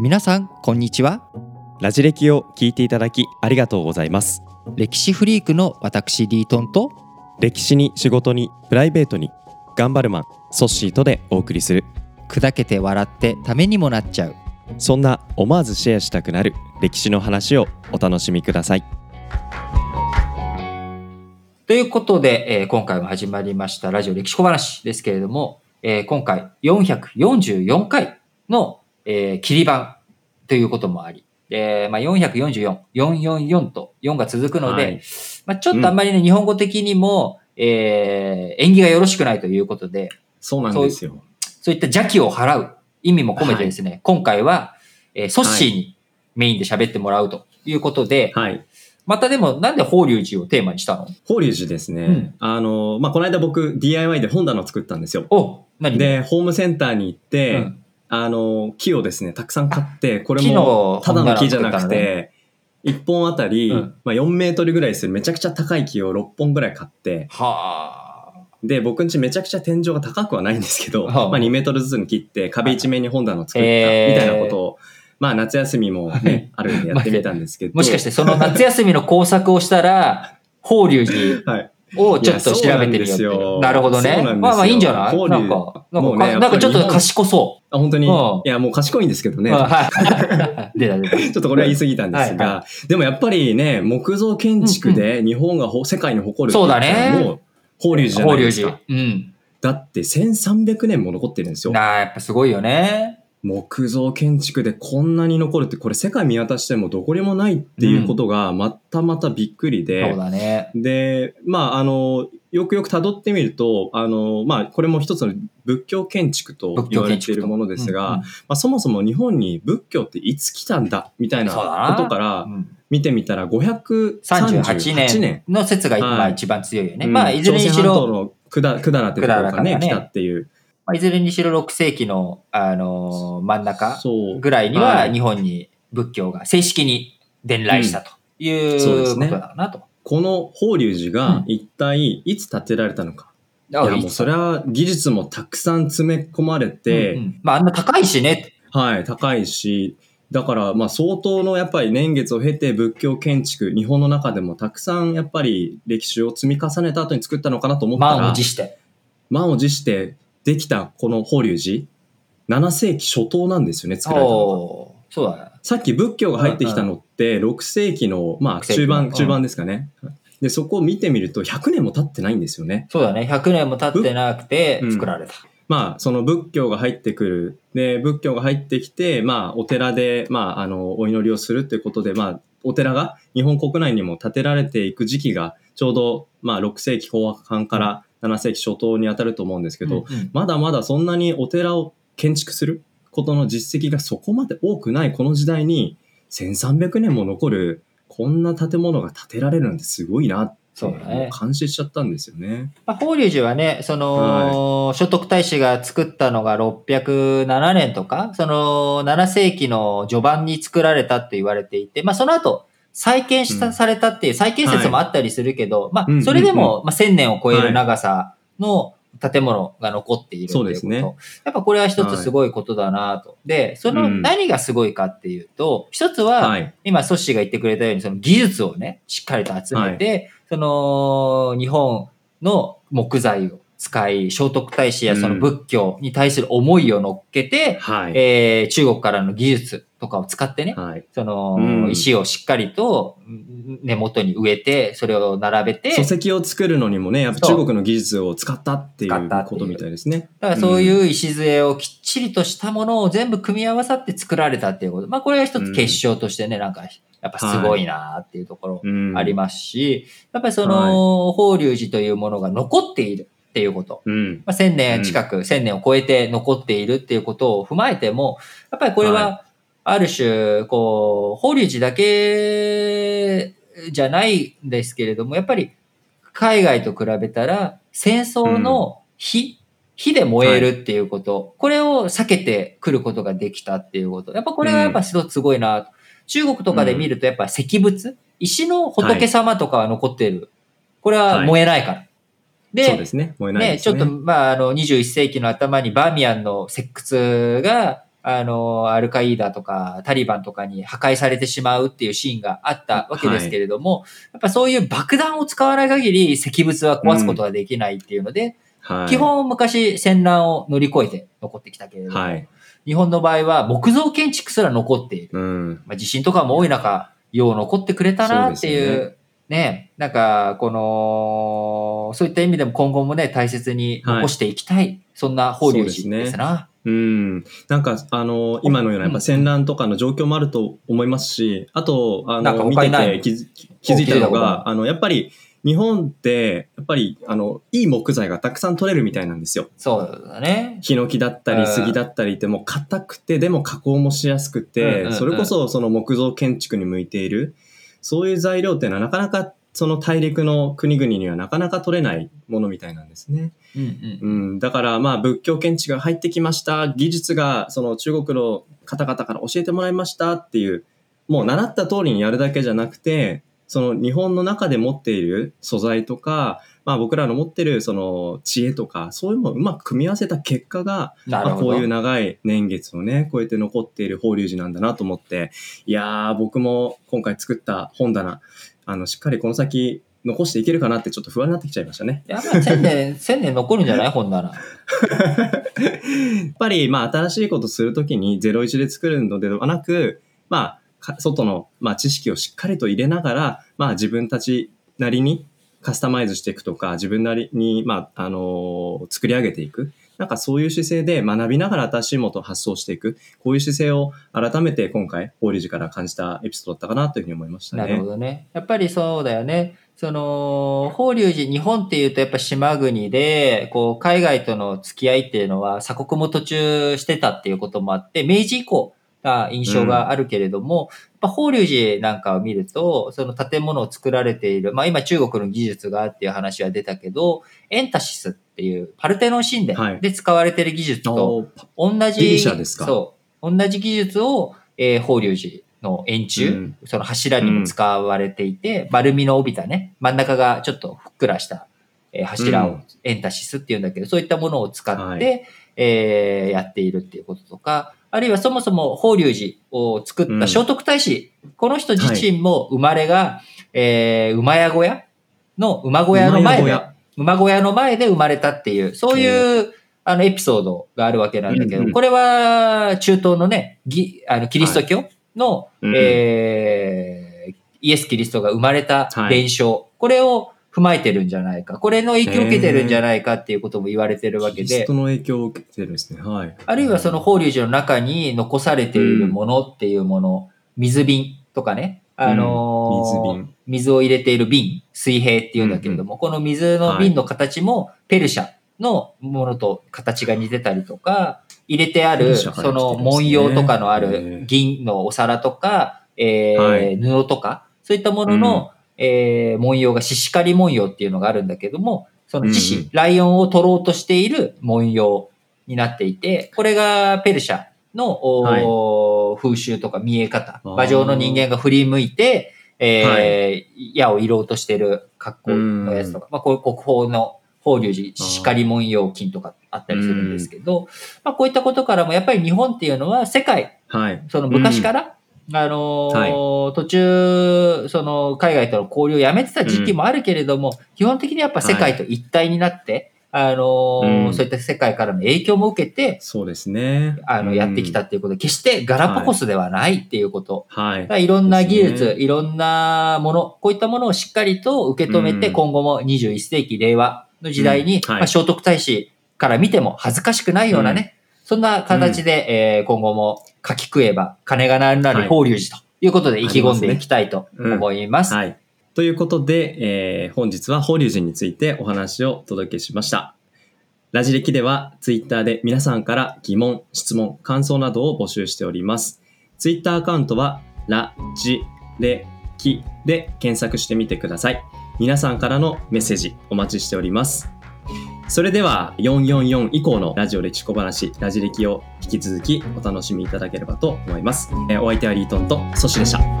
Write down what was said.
皆さんこんにちは。ラジ歴を聞いていただきありがとうございます。歴史フリークの私リートンと歴史に仕事にプライベートに頑張るマンソッシーとでお送りする。砕けて笑ってためにもなっちゃう。そんな思わずシェアしたくなる歴史の話をお楽しみください。ということで、えー今回も始まりましたラジオ歴史小話ですけれども、えー今回444回の、えー切り番ということもあり、えーまあ、444、444と4が続くので、はい。まあ、ちょっとあんまりね、日本語的にも、えー縁起がよろしくないということで、そうなんですよ。そういった邪気を払う意味も込めてですね、今回は、えーソッシーにメインで喋ってもらうということで、はいまたでもなんで法隆寺をテーマにしたの？法隆寺ですね、うん。あのまあこの間僕 DIY で本棚を作ったんですよ。お何？でホームセンターに行って、うん。あの木をですねたくさん買ってこれ木ものただの木じゃなくて、1本あたり、うん。まあ、4メートルぐらいするめちゃくちゃ高い木を6本ぐらい買って。はあ。で僕んちめちゃくちゃ天井が高くはないんですけど、はあ。まあ、2メートルずつに切って壁一面に本棚を作ったみえーたいなことを、まあ夏休みもね、あるんでやってみたんですけどもしかしてその夏休みの工作をしたら、法隆寺はいをちょっと調べてみよなんですよなるほどね。まあまあいいんじゃない？法隆なんか、なんかちょっと賢そあ本当に、うんいやもう賢いんですけどう。ね、あはい。出た出た。ちょっとこれは言い過ぎたんですが、はでもやっぱりね、木造建築で日本がほ世界に誇るそうだねもう法隆寺じゃ法隆ないですか寺。。うん。だって1300年も残ってるんですよ。なあ、やっぱすごいよね。木造建築でこんなに残るって、これ世界見渡してもどこにもないっていうことがまたまたびっくりで、そうだね。で、まあ、あの、よくよく辿ってみると、あの、まあ、これも一つの仏教建築と言われているものですが、うんまあ、そもそも日本に仏教っていつ来たんだみたいなことからうん見てみたら538 38年。年の説がはいまあ一番強いよね。うんまあ、いずれにしろ、の百済ってところからね、百済からね来たっていう。まあいずれにしろ6世紀の、あのー真ん中。ぐらいにははい日本に仏教が正式に伝来したというそうですねことだなと。この法隆寺うんが一体いつ建てられたのか。いや、あいいもうそれは技術もたくさん詰め込まれて、うんうんまあ、あんな高いしね。はい、高いし、だから、まあ、相当のやっぱり年月を経て仏教建築、日本の中でもたくさんやっぱり歴史を積み重ねた後に作ったのかなと思ったら、満を持して。満を持してできたこの法隆寺、7世紀初頭なんですよね、作られたのが。そうだね。さっき仏教が入ってきたのって、6世紀の、まあ、6世紀中盤、うん中盤ですかね。で、そこを見てみると、100年も経ってないんですよね。そうだね。100年も経ってなくてうん作られた。まあ、その仏教が入ってくる。で、仏教が入ってきて、まあ、お寺で、まあ、あの、お祈りをするっていうことで、まあ、お寺が日本国内にも建てられていく時期が、ちょうど、まあ、6世紀後半から7世紀初頭に当たると思うんですけど、うんうん。まだまだそんなにお寺を建築することの実績がそこまで多くないこの時代に、1300年も残る、こんな建物が建てられるなんてすごいなって、そうだね。もう感心しちゃったんですよね。まあ、法隆寺はね、その、聖徳太子が作ったのが607年とか、その7世紀の序盤に作られたって言われていて、まあその後、再建した、うんされたっていう再建説もあったりするけど、まうんあそれでうんも、まあ1000年を超える長さの建物が残っているっていうこと。そうですねやっぱこれは一つすごいことだなと。で、そのうん何がすごいかっていうと、一つは、はい。今、ソッシーが言ってくれたように、その技術をね、しっかりと集めて、その、日本の木材を使い、聖徳太子やその仏教に対する思いを乗っけて、はい。えー中国からの技術とかを使ってね、はい。その、うん。石をしっかりとん根元に植えて、それを並べて、礎石を作るのにもね、やっぱ中国の技術を使ったっていうう。ことみたいですね。だからそういう礎をきっちりとしたものを全部組み合わさって作られたっていうこと。まあこれが一つ結晶としてね、なんか、やっぱすごいなっていうところうんありますし、やっぱりその、法隆寺というものが残っているっていうこと。うん。まあ、1000年近く、1000年を超えて残っているっていうことを踏まえても、やっぱりこれは、ある種、こう、法隆寺だけじゃないんですけれども、やっぱり海外と比べたら、戦争の火、火で燃えるっていうこと、これを避けてくることができたっていうこと。やっぱこれがやっぱすごいすごいな。中国とかで見るとやっぱ石仏、石の仏様とかは残っている。これは燃えないから。で、そうですね。燃えないね、ですね。ちょっと、まあ、あの、21世紀の頭にバーミヤンの石窟が、あの、アルカイーダとかタリバンとかに破壊されてしまうっていうシーンがあったわけですけれども、やっぱそういう爆弾を使わない限り石仏は壊すことができないっていうので、はい、基本昔戦乱を乗り越えて残ってきたけれども、はい。日本の場合は木造建築すら残っている。うん。まあ、地震とかも多い中、よう残ってくれたなっていう、ね、なんか、この、そういった意味でも今後もね、大切に残していきたい、そんな法隆寺ですな。うん。なんか、あの、今のようなやっぱ戦乱とかの状況もあると思いますし、あと、あなんかの、見てて気づいたのが、あの、やっぱり、日本って、やっぱり、あの、いい木材がたくさん取れるみたいなんですよ。そうだね。ヒノキだったうんり、杉だったりってもう硬くて、でも加工もしやすくて、うんそれこそその木造建築に向いている、そういう材料っていうのはなかなかその大陸の国々にはなかなか取れないものみたいなんですね。うんうん。うん、だからまあ仏教建築が入ってきました、技術がその中国の方々から教えてもらいましたっていう、もう習った通りにやるだけじゃなくて、その日本の中で持っている素材とか、まあ僕らの持ってるその知恵とか、そういうのをうまく組み合わせた結果が、まあ。こういう長い年月をね、超えて残っている法隆寺なんだなと思って、いやー、僕も今回作った本棚、あの、しっかりこの先残していけるかなってちょっと不安になってきちゃいましたね。いや、まあ、千年、千年残るんじゃない？本なら。やっぱり、まあ、新しいことするときに01で作るのではなく、まあ、か外の、まあ、知識をしっかりと入れながら、まあ、自分たちなりにカスタマイズしていくとか、自分なりに、まあ、あの作り上げていく。なんかそういう姿勢で学びながら新しいものを発想していく。こういう姿勢を改めて今回、法隆寺から感じたエピソードだったかなというふうに思いましたね。なるほどね。やっぱりそうだよね。その、法隆寺、日本っていうとやっぱ島国で、こう、海外との付き合いっていうのは鎖国も途中してたっていうこともあって、明治以降が印象があるけれども、やっぱ法隆寺なんかを見ると、その建物を作られている、まあ今中国の技術がっていう話は出たけど、エンタシスっていうパルテノン神殿はい。で使われている技術と、お同じ、ギリシャですか？そう。同じ技術を、えー、法隆寺の円柱、うん。その柱にも使われていて、丸みの帯びたね、真ん中がちょっとふっくらした、えー柱をうん。エンタシスっていうんだけど、そういったものを使って、はい。えーやっているっていうこととか、あるいはそもそも法隆寺を作った聖徳太子、この人自身も生まれが、えー馬屋小屋の馬小屋の前で馬屋小屋、の前で生まれたっていう、そういう、あの、エピソードがあるわけなんだけど、うんうんこれは、中東のね、ギあのキリスト教の、うん。えーイエス・キリストが生まれたはい。伝承、これを踏まえてるんじゃないか、これの影響を受けてるんじゃないかっていうことも言われてるわけで。キリスト、の影響を受けてるんですね。はい。あるいはその法隆寺の中に残されているものっていうもの、水瓶とかね、あのーうん。水瓶。水を入れている瓶、水平っていうんだけれども、この水の瓶の形もペルシャのものと形が似てたりとか、入れてある、その文様とかのあへるー銀のお皿とか、えーはい。布とか、そういったものの、えー文様が獅子狩り文様っていうのがあるんだけども、その獅子、うんうん。ライオンを取ろうとしている文様になっていて、これがペルシャの、おー風習とか見え方、馬上の人間が振り向いて、えー矢を射ろうとしてる格好のやつとか、まあこういう国宝の法隆寺、獅子狩り文様金とかあったりするんですけど、まあこういったことからもやっぱり日本っていうのは世界、はい。その昔から、あのー途中、その海外との交流をやめてた時期もあるけれども、基本的にやっぱ世界と一体になって、あのーうん。そういった世界からの影響も受けて、そうですね。あの、やってきたっていうこと。で、決してガラパゴスではないっていうこと。はい。い。ろんな技術、ですね。いろんなもの、こういったものをしっかりと受け止めて、うん。今後も21世紀令和の時代に、うん。はい。まあ、聖徳太子から見ても恥ずかしくないようなね、そんな形で、えー今後も書き食えば金がなるなる法隆寺ということで意気込んでいきたいと思います。はい。ということで、えー本日は法隆寺についてお話をお届けしました。ラジ歴ではツイッターで皆さんから疑問、質問、感想などを募集しております。ツイッターアカウントはラジレキで検索してみてください。皆さんからのメッセージお待ちしております。それでは444以降のラジオ歴史小話、ラジ歴を引き続きお楽しみいただければと思います。えーお相手はリートンとソシでした。